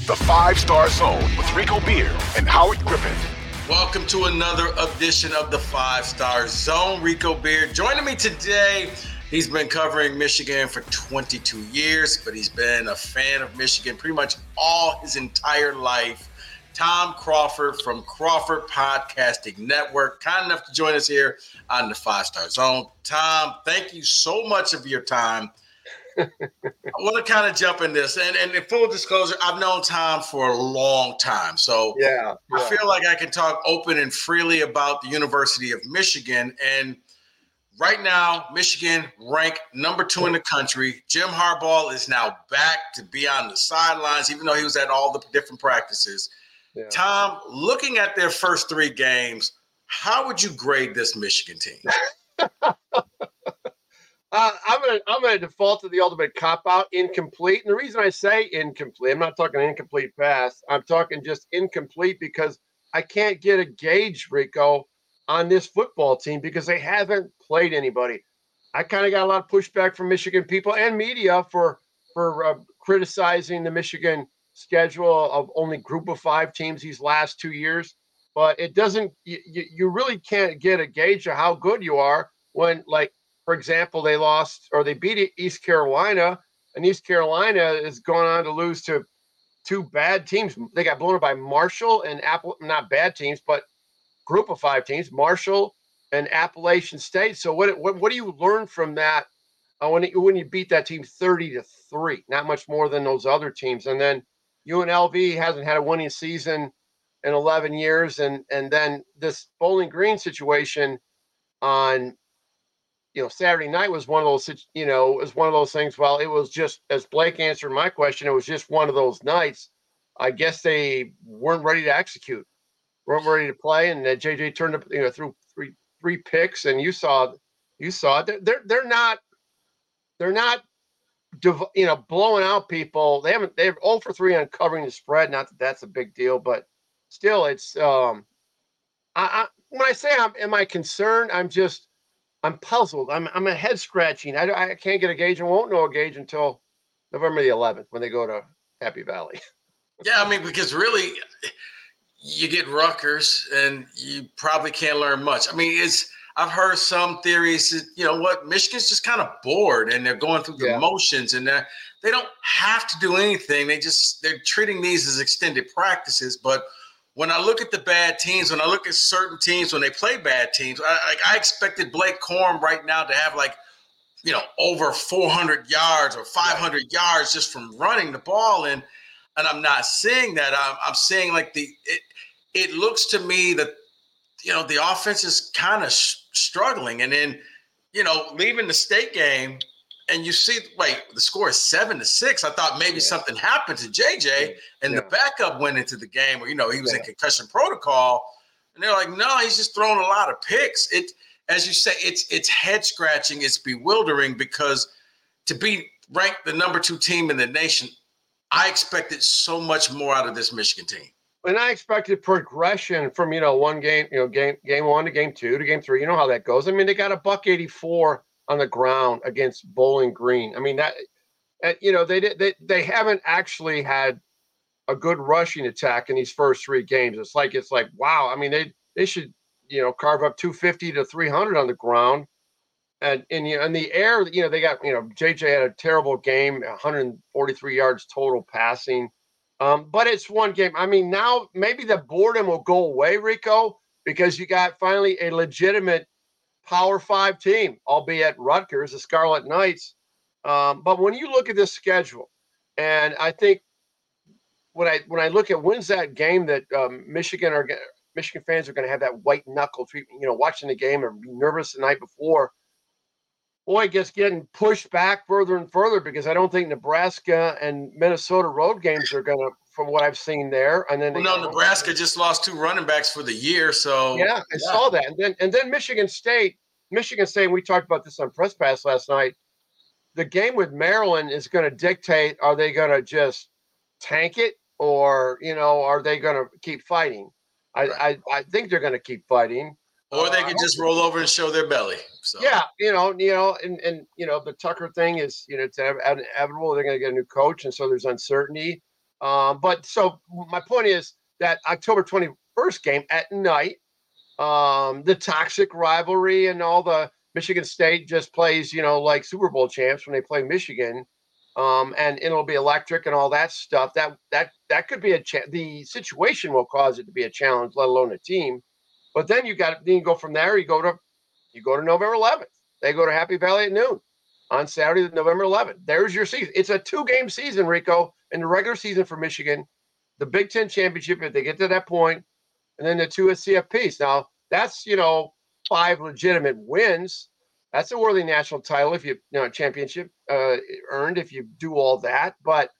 The Five Star Zone with Rico Beard and Howard Griffith. Welcome to another edition of the Five Star Zone. Rico Beard joining me today. He's been covering Michigan for 22 years, but he's been a fan of Michigan pretty much all his entire life. Tom Crawford from Crawford Podcasting Network, kind enough to join us here on the Five Star Zone. Tom, thank you so much of your time. I want to kind of jump in this, and, and in full disclosure, I've known Tom for a long time, so yeah, yeah, I feel like I can talk open and freely about the University of Michigan. And right now, Michigan ranked number two in the country. Jim Harbaugh is now back to be on the sidelines, even though he was at all the different practices. Yeah. Tom, looking at their first three games, how would you grade this Michigan team? Uh, I'm gonna I'm gonna default to the ultimate cop out, incomplete. And the reason I say incomplete, I'm not talking incomplete pass. I'm talking just incomplete because I can't get a gauge, Rico, on this football team because they haven't played anybody. I kind of got a lot of pushback from Michigan people and media for for uh, criticizing the Michigan schedule of only group of five teams these last two years. But it doesn't. You, you really can't get a gauge of how good you are when like for example, they lost or they beat East Carolina, and East Carolina is going on to lose to two bad teams. They got blown up by Marshall and Apple, not bad teams, but group of five teams, Marshall and Appalachian State. So what what, what do you learn from that uh, when it, when you beat that team 30 to 3, not much more than those other teams. And then UNLV hasn't had a winning season in 11 years and and then this Bowling Green situation on you know, Saturday night was one of those, you know, it was one of those things. Well, it was just as Blake answered my question, it was just one of those nights. I guess they weren't ready to execute, weren't ready to play, and that JJ turned up, you know, threw three three picks, and you saw, you saw it. They're they're not, they're not, you know, blowing out people. They haven't. They're all for three on covering the spread. Not that that's a big deal, but still, it's. um I, I when I say I'm, am I concerned? I'm just I'm puzzled. I'm I'm a head scratching. I, I can't get a gauge and won't know a gauge until November the 11th when they go to Happy Valley. yeah, I mean because really, you get Rutgers and you probably can't learn much. I mean, it's I've heard some theories. That, you know what? Michigan's just kind of bored and they're going through the yeah. motions and they they don't have to do anything. They just they're treating these as extended practices, but when I look at the bad teams, when I look at certain teams when they play bad teams, I, I expected Blake Corum right now to have like, you know, over 400 yards or 500 yards just from running the ball, and and I'm not seeing that. I'm, I'm seeing like the it, it looks to me that you know the offense is kind of sh- struggling, and then you know leaving the state game and you see, wait, the score is seven to six. I thought maybe yeah. something happened to JJ, and yeah. the backup went into the game, or you know, he was yeah. in concussion protocol. And they're like, no, he's just throwing a lot of picks. It, as you say, it's it's head scratching, it's bewildering because to be ranked the number two team in the nation, I expected so much more out of this Michigan team. And I expected progression from you know one game, you know, game game one to game two to game three. You know how that goes. I mean, they got a buck eighty four on the ground against Bowling Green. I mean that, you know, they they they haven't actually had a good rushing attack in these first three games. It's like it's like wow. I mean they they should you know carve up 250 to 300 on the ground. And in you know, in the air, you know, they got, you know, JJ had a terrible game, 143 yards total passing. Um, but it's one game. I mean, now maybe the boredom will go away, Rico, because you got finally a legitimate Power Five team, albeit Rutgers, the Scarlet Knights. Um, but when you look at this schedule, and I think when I when I look at when's that game that um, Michigan are Michigan fans are going to have that white knuckle treatment, you know, watching the game and be nervous the night before. boy, it gets getting pushed back further and further because I don't think Nebraska and Minnesota road games are going to, from what I've seen there. And then well, no, Nebraska just lost two running backs for the year, so yeah, I yeah. saw that. And then and then Michigan State, Michigan State. We talked about this on press pass last night. The game with Maryland is going to dictate: are they going to just tank it, or you know, are they going to keep fighting? I, right. I, I think they're going to keep fighting. Or they uh, can just roll over and show their belly. So. Yeah, you know, you know, and and you know, the Tucker thing is, you know, it's inevitable. They're going to get a new coach, and so there's uncertainty. Um, but so my point is that October 21st game at night, um, the toxic rivalry and all the Michigan State just plays, you know, like Super Bowl champs when they play Michigan. Um, and it'll be electric and all that stuff. That that that could be a cha- the situation will cause it to be a challenge, let alone a team. But then you got then you go from there. You go to you go to November 11th. They go to Happy Valley at noon on Saturday, November 11th. There's your season. It's a two game season, Rico, in the regular season for Michigan. The Big Ten championship, if they get to that point, and then the two CFPs. Now that's you know five legitimate wins. That's a worthy national title if you, you know championship uh, earned if you do all that. But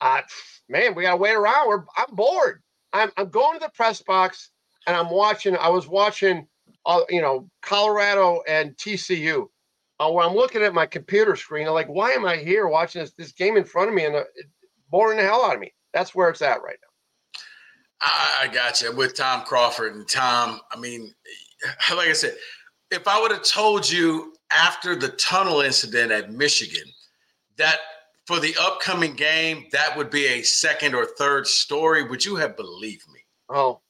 uh, man, we gotta wait around. We're, I'm bored. I'm, I'm going to the press box and I'm watching. I was watching, uh, you know, Colorado and TCU. Uh, where I'm looking at my computer screen, I'm like, why am I here watching this this game in front of me and uh, boring the hell out of me? That's where it's at right now. I, I got you with Tom Crawford and Tom. I mean, like I said, if I would have told you after the tunnel incident at Michigan that for the upcoming game that would be a second or third story, would you have believed me? Oh,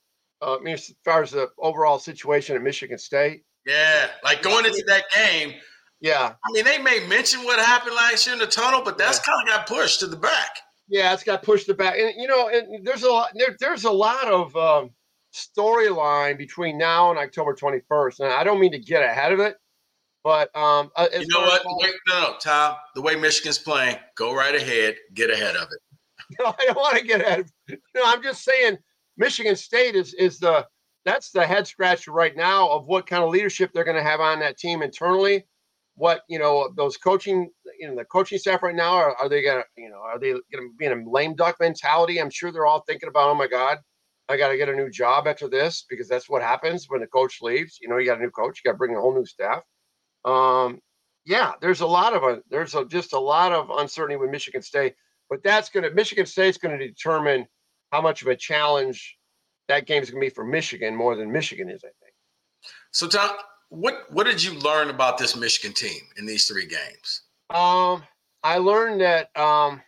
uh, I mean, as far as the overall situation at Michigan State. Yeah, like going into that game. Yeah. I mean, they may mention what happened last year in the tunnel, but that's yeah. kind of got pushed to the back. Yeah, it's got pushed back, and you know, and there's a lot. There, there's a lot of um, storyline between now and October 21st, and I don't mean to get ahead of it, but um, uh, you know what? Wait, no, no, Tom. The way Michigan's playing, go right ahead, get ahead of it. No, I don't want to get ahead. Of, It. no, I'm just saying Michigan State is is the that's the head scratcher right now of what kind of leadership they're going to have on that team internally. What you know, those coaching, you know, the coaching staff right now are, are they to, you know, are they to be in a lame duck mentality? I'm sure they're all thinking about, oh my god, I got to get a new job after this because that's what happens when the coach leaves. You know, you got a new coach, you got to bring a whole new staff. Um, yeah, there's a lot of a, there's a, just a lot of uncertainty with Michigan State, but that's to Michigan State's to determine how much of a challenge that game is going to be for Michigan more than Michigan is, I think. So, Tom, what what did you learn about this Michigan team in these three games? Um, I learned that um,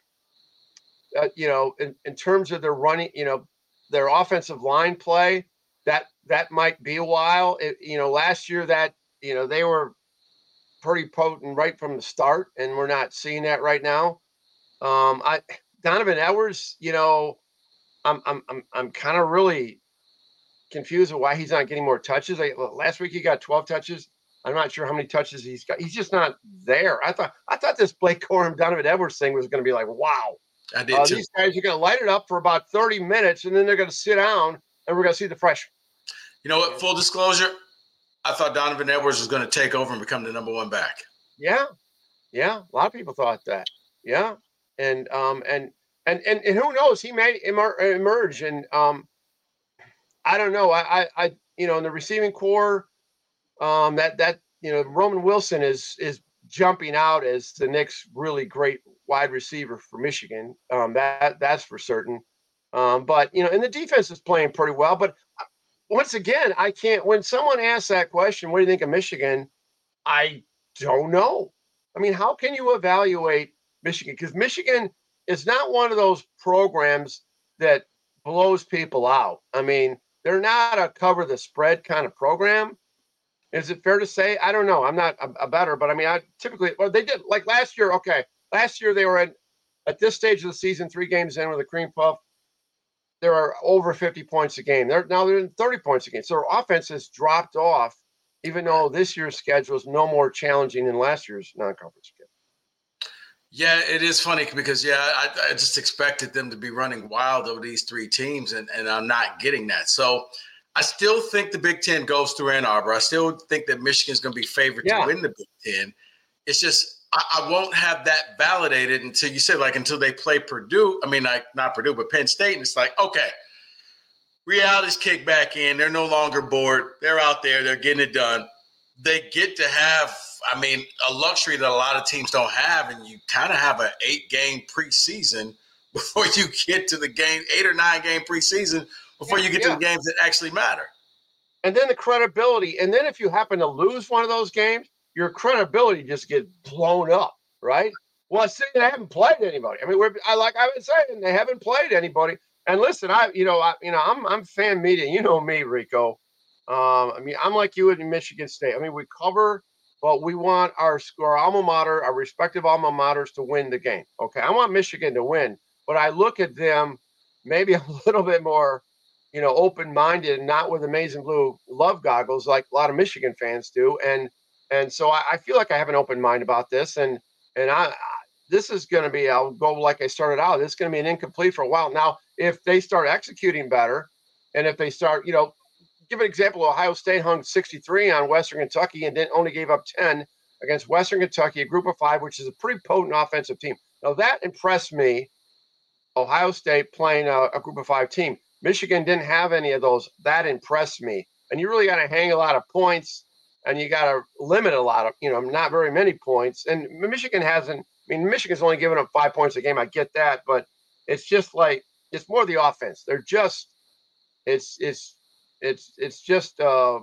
uh, you know, in, in terms of their running, you know, their offensive line play, that that might be a while. It, you know, last year that you know they were pretty potent right from the start, and we're not seeing that right now. Um, I Donovan Edwards, you know, I'm I'm I'm I'm kind of really confused with why he's not getting more touches. I, last week he got 12 touches. I'm not sure how many touches he's got. He's just not there. I thought I thought this Blake Corum Donovan Edwards thing was going to be like, wow. I did uh, too. These guys are going to light it up for about 30 minutes, and then they're going to sit down, and we're going to see the freshman. You know what? Full disclosure, I thought Donovan Edwards was going to take over and become the number one back. Yeah, yeah. A lot of people thought that. Yeah, and um and and and, and who knows? He may emer- emerge, and um, I don't know. I, I, I, you know, in the receiving corps, um, that that you know, Roman Wilson is is jumping out as the next really great wide receiver for Michigan. Um, that that's for certain. Um, but you know, and the defense is playing pretty well. But uh, once again, I can't. When someone asks that question, what do you think of Michigan? I don't know. I mean, how can you evaluate Michigan? Because Michigan is not one of those programs that blows people out. I mean, they're not a cover the spread kind of program. Is it fair to say? I don't know. I'm not a, a bettor, but I mean, I typically, well, they did like last year. Okay. Last year they were at, at this stage of the season, three games in with a cream puff. There are over 50 points a game. They're now they're in 30 points a game. So their offense has dropped off, even though this year's schedule is no more challenging than last year's non-conference schedule. Yeah, it is funny because yeah, I, I, just expected them to be running wild over these three teams, and, and I'm not getting that. So I still think the Big Ten goes through Ann Arbor. I still think that Michigan's going to be favored yeah. to win the Big Ten. It's just I, I, won't have that validated until you say like until they play Purdue. I mean, like not Purdue, but Penn State, and it's like okay, reality's kicked back in. They're no longer bored. They're out there. They're getting it done. They get to have, I mean, a luxury that a lot of teams don't have, and you kind of have an eight game preseason before you get to the game, eight or nine game preseason before you get yeah. to the games that actually matter. And then the credibility. And then if you happen to lose one of those games, your credibility just gets blown up, right? Well, I say they haven't played anybody. I mean, we're I like I've been saying they haven't played anybody. And listen, I you know I you know I'm I'm fan media. You know me, Rico. Um, I mean, I'm like you in Michigan State. I mean, we cover, but we want our our alma mater, our respective alma maters, to win the game. Okay, I want Michigan to win, but I look at them maybe a little bit more, you know, open minded, and not with amazing blue love goggles like a lot of Michigan fans do. And and so I, I feel like I have an open mind about this. And and I, I this is going to be I'll go like I started out. This is going to be an incomplete for a while. Now, if they start executing better, and if they start, you know, give an example. Ohio State hung 63 on Western Kentucky and then only gave up 10 against Western Kentucky, a group of five, which is a pretty potent offensive team. Now that impressed me. Ohio State playing a, a group of five team. Michigan didn't have any of those. That impressed me. And you really got to hang a lot of points and you got to limit a lot of, you know, not very many points. And Michigan hasn't, I mean, Michigan's only given up five points a game. I get that, but it's just like, it's more the offense. They're just, it's, it's, it's, it's just uh,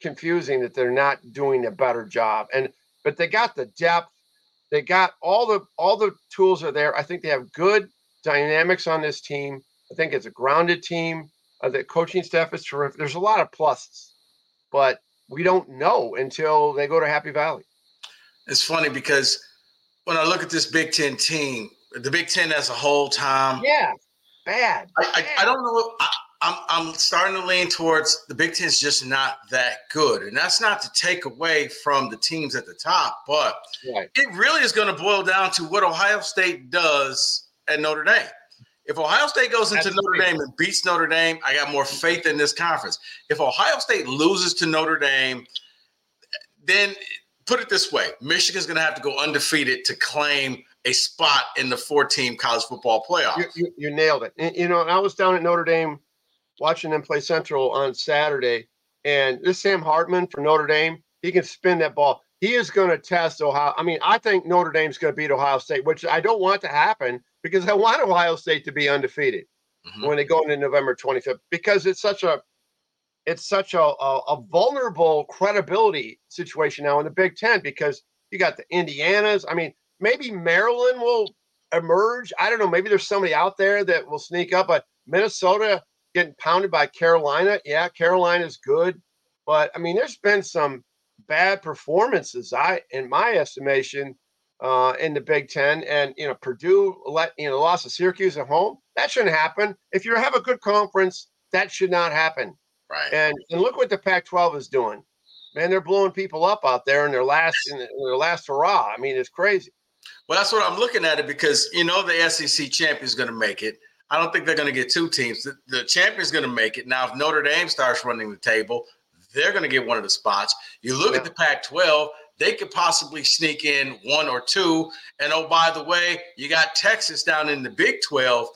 confusing that they're not doing a better job. And, but they got the depth. They got all the, all the tools are there. I think they have good dynamics on this team. I think it's a grounded team. Uh, the coaching staff is terrific. There's a lot of pluses, but we don't know until they go to Happy Valley. It's funny because when I look at this Big Ten team, the Big Ten as a whole, time, Yeah, bad. I, I, I don't know. I, I'm I'm starting to lean towards the Big Ten's just not that good, and that's not to take away from the teams at the top, but right. it really is going to boil down to what Ohio State does at Notre Dame. If Ohio State goes into That's Notre Dame and beats Notre Dame, I got more faith in this conference. If Ohio State loses to Notre Dame, then put it this way Michigan's going to have to go undefeated to claim a spot in the four team college football playoff. You, you, you, nailed it. you know, I was down at Notre Dame watching them play Central on Saturday, and this Sam Hartman for Notre Dame, he can spin that ball. He is going to test Ohio. I mean, I think Notre Dame's going to beat Ohio State, which I don't want to happen because I want Ohio State to be undefeated mm-hmm. when they go into November 25th because it's such a it's such a, a, a, vulnerable credibility situation now in the Big Ten because you got the Indianas. I mean, maybe Maryland will emerge. I don't know. Maybe there's somebody out there that will sneak up, but Minnesota getting pounded by Carolina. Yeah, Carolina's good. But I mean, there's been some bad performances, I in my estimation, uh, in the Big Ten. And you know, Purdue let you know lost to Syracuse at home. That shouldn't happen. If you have a good conference, that should not happen. Right. And and look what the Pac-12 is doing. Man, they're blowing people up out there in their last in their last hurrah. I mean, it's crazy. Well, that's what I'm looking at it because you know the SEC champion is going to make it. I don't think they're going to get two teams. The, the champion is going to make it. Now, if Notre Dame starts running the table, they're going to get one of the spots. You look yeah. at the Pac 12, they could possibly sneak in one or two. And oh, by the way, you got Texas down in the Big 12.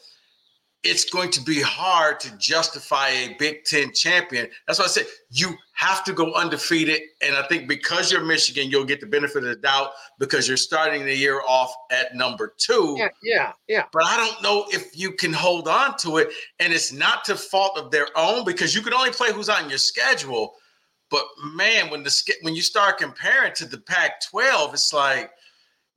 It's going to be hard to justify a Big Ten champion. That's why I said you have to go undefeated. And I think because you're Michigan, you'll get the benefit of the doubt because you're starting the year off at number two. Yeah, yeah, yeah. But I don't know if you can hold on to it. And it's not to fault of their own because you can only play who's on your schedule. But man, when the when you start comparing to the Pac-12, it's like,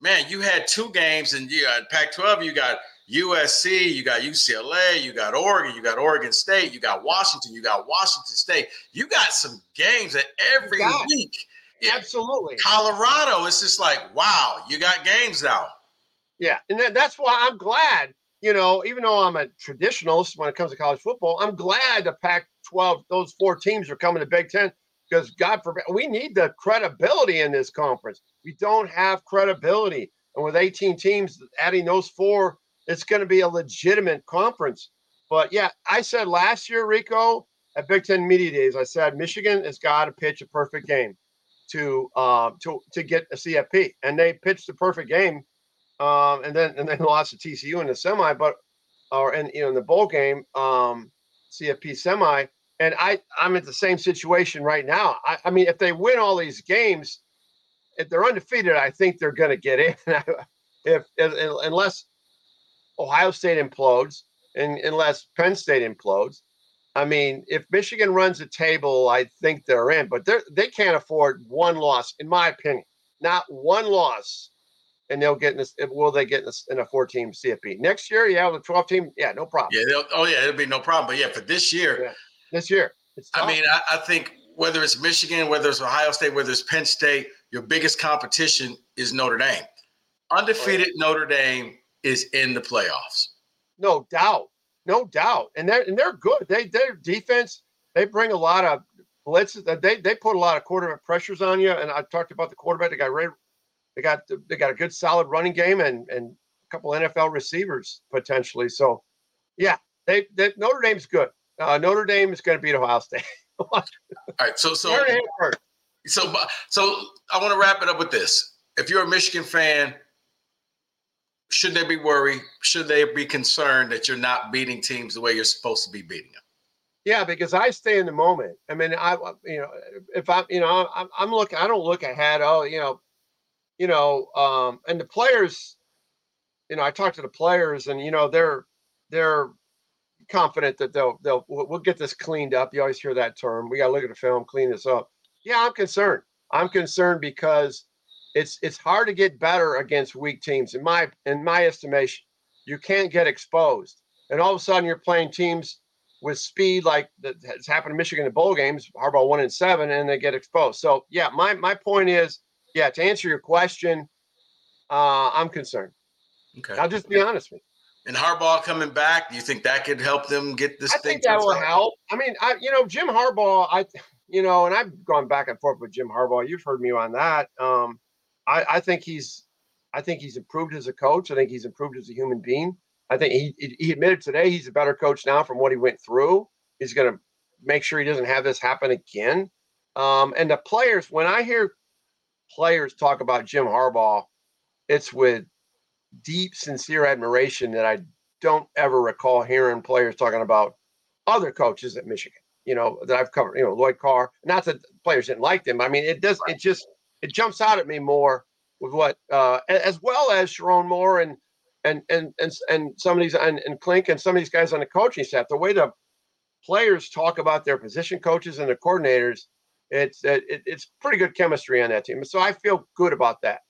man, you had two games, and you got Pac-12, you got USC, you got UCLA, you got Oregon, you got Oregon State, you got Washington, you got Washington State. You got some games that every week. Absolutely. Colorado, it's just like, wow, you got games now. Yeah, and that's why I'm glad. You know, even though I'm a traditionalist when it comes to college football, I'm glad the Pac-12, those four teams are coming to Big Ten because God forbid we need the credibility in this conference. We don't have credibility, and with 18 teams adding those four, it's going to be a legitimate conference. But yeah, I said last year, Rico, at Big Ten Media Days, I said Michigan has got to pitch a perfect game to um, to to get a CFP, and they pitched the perfect game, um, and then and then lost to TCU in the semi, but or in you know in the bowl game, um, CFP semi. And I I'm in the same situation right now. I, I mean, if they win all these games, if they're undefeated, I think they're going to get in. if, if, unless Ohio State implodes and unless Penn State implodes, I mean, if Michigan runs the table, I think they're in, but they they can't afford one loss, in my opinion. Not one loss, and they'll get in this. Will they get in, this, in a four-team CFP next year? Yeah, the twelve team. Yeah, no problem. Yeah. Oh yeah, it'll be no problem. But yeah, for this year, yeah. this year. I mean, I, I think whether it's Michigan, whether it's Ohio State, whether it's Penn State, your biggest competition is Notre Dame. Undefeated oh, yeah. Notre Dame is in the playoffs. No doubt no doubt. And they're and they're good. They their defense, they bring a lot of blitzes. They they put a lot of quarterback pressures on you. And I talked about the quarterback. They got they got they got a good solid running game and and a couple NFL receivers potentially. So yeah, they, they Notre Dame's good. Uh, Notre Dame is going to beat Ohio State. All right, so so so so I want to wrap it up with this. If you're a Michigan fan, should they be worried? Should they be concerned that you're not beating teams the way you're supposed to be beating them? Yeah, because I stay in the moment. I mean, I you know, if I'm you know, I'm, I'm looking. I don't look ahead. Oh, you know, you know, um, and the players, you know, I talk to the players, and you know, they're they're confident that they'll they'll we'll get this cleaned up. You always hear that term. We got to look at the film, clean this up. Yeah, I'm concerned. I'm concerned because it's it's hard to get better against weak teams in my in my estimation. You can't get exposed, and all of a sudden you're playing teams with speed like that has happened in Michigan in bowl games. Harbaugh one and seven, and they get exposed. So yeah, my my point is, yeah, to answer your question, uh, I'm concerned. Okay, I'll just be honest with you. And Harbaugh coming back, do you think that could help them get this I thing? think that will help. I mean, I you know Jim Harbaugh, I you know, and I've gone back and forth with Jim Harbaugh. You've heard me on that. Um, I, I think he's I think he's improved as a coach. I think he's improved as a human being. I think he he admitted today he's a better coach now from what he went through. He's going to make sure he doesn't have this happen again. Um, and the players, when I hear players talk about Jim Harbaugh, it's with deep, sincere admiration that I don't ever recall hearing players talking about other coaches at Michigan. You know that I've covered. You know Lloyd Carr. Not that players didn't like them. I mean, it does. It just it jumps out at me more with what uh, as well as Sherrone Moore and and and and and some of these and, and Clink and some of these guys on the coaching staff. The way the players talk about their position coaches and the coordinators, it's it, it's pretty good chemistry on that team. So I feel good about that.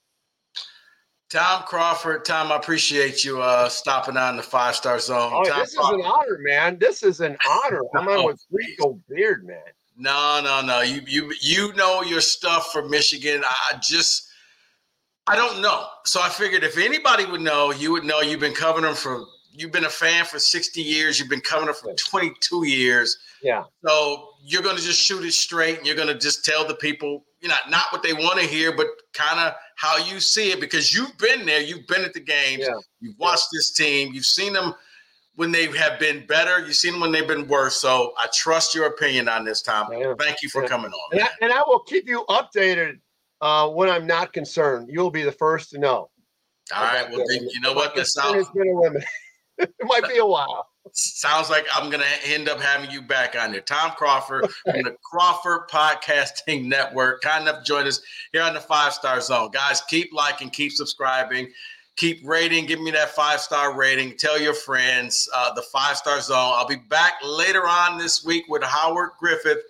Tom Crawford, Tom, I appreciate you uh, stopping on the five star zone. Oh, Tom this Crawford. is an honor, man. This is an honor. I'm on with Rico Beard, man. No, no, no. You you you know your stuff for Michigan. I just I don't know. So I figured if anybody would know, you would know. You've been covering them for. You've been a fan for 60 years. You've been covering them for 22 years. Yeah. So you're going to just shoot it straight, and you're going to just tell the people, you know, not what they want to hear, but kind of how you see it because you've been there. You've been at the games. Yeah. You've watched yeah. this team. You've seen them when they have been better. You've seen them when they've been worse. So I trust your opinion on this, Tom. Yeah. Thank you for yeah. coming on. And I, and I, will keep you updated uh, when I'm not concerned. You'll be the first to know. All right. Well, then, you know what? This sounds. it might be a while. Sounds like I'm going to end up having you back on there. Tom Crawford from the Crawford Podcasting Network. Kind enough to join us here on the Five Star Zone. Guys, keep liking, keep subscribing keep rating. Give me that five star rating. Tell your friends uh, the five star zone. I'll be back later on this week with howard griffith.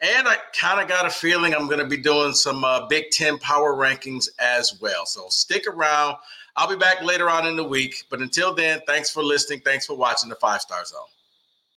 And i kind of got a feeling i'm going to be doing some uh, big 10 power rankings as well. So stick around. I'll be back later on in the week. But until then thanks for listening. Thanks for watching the five star zone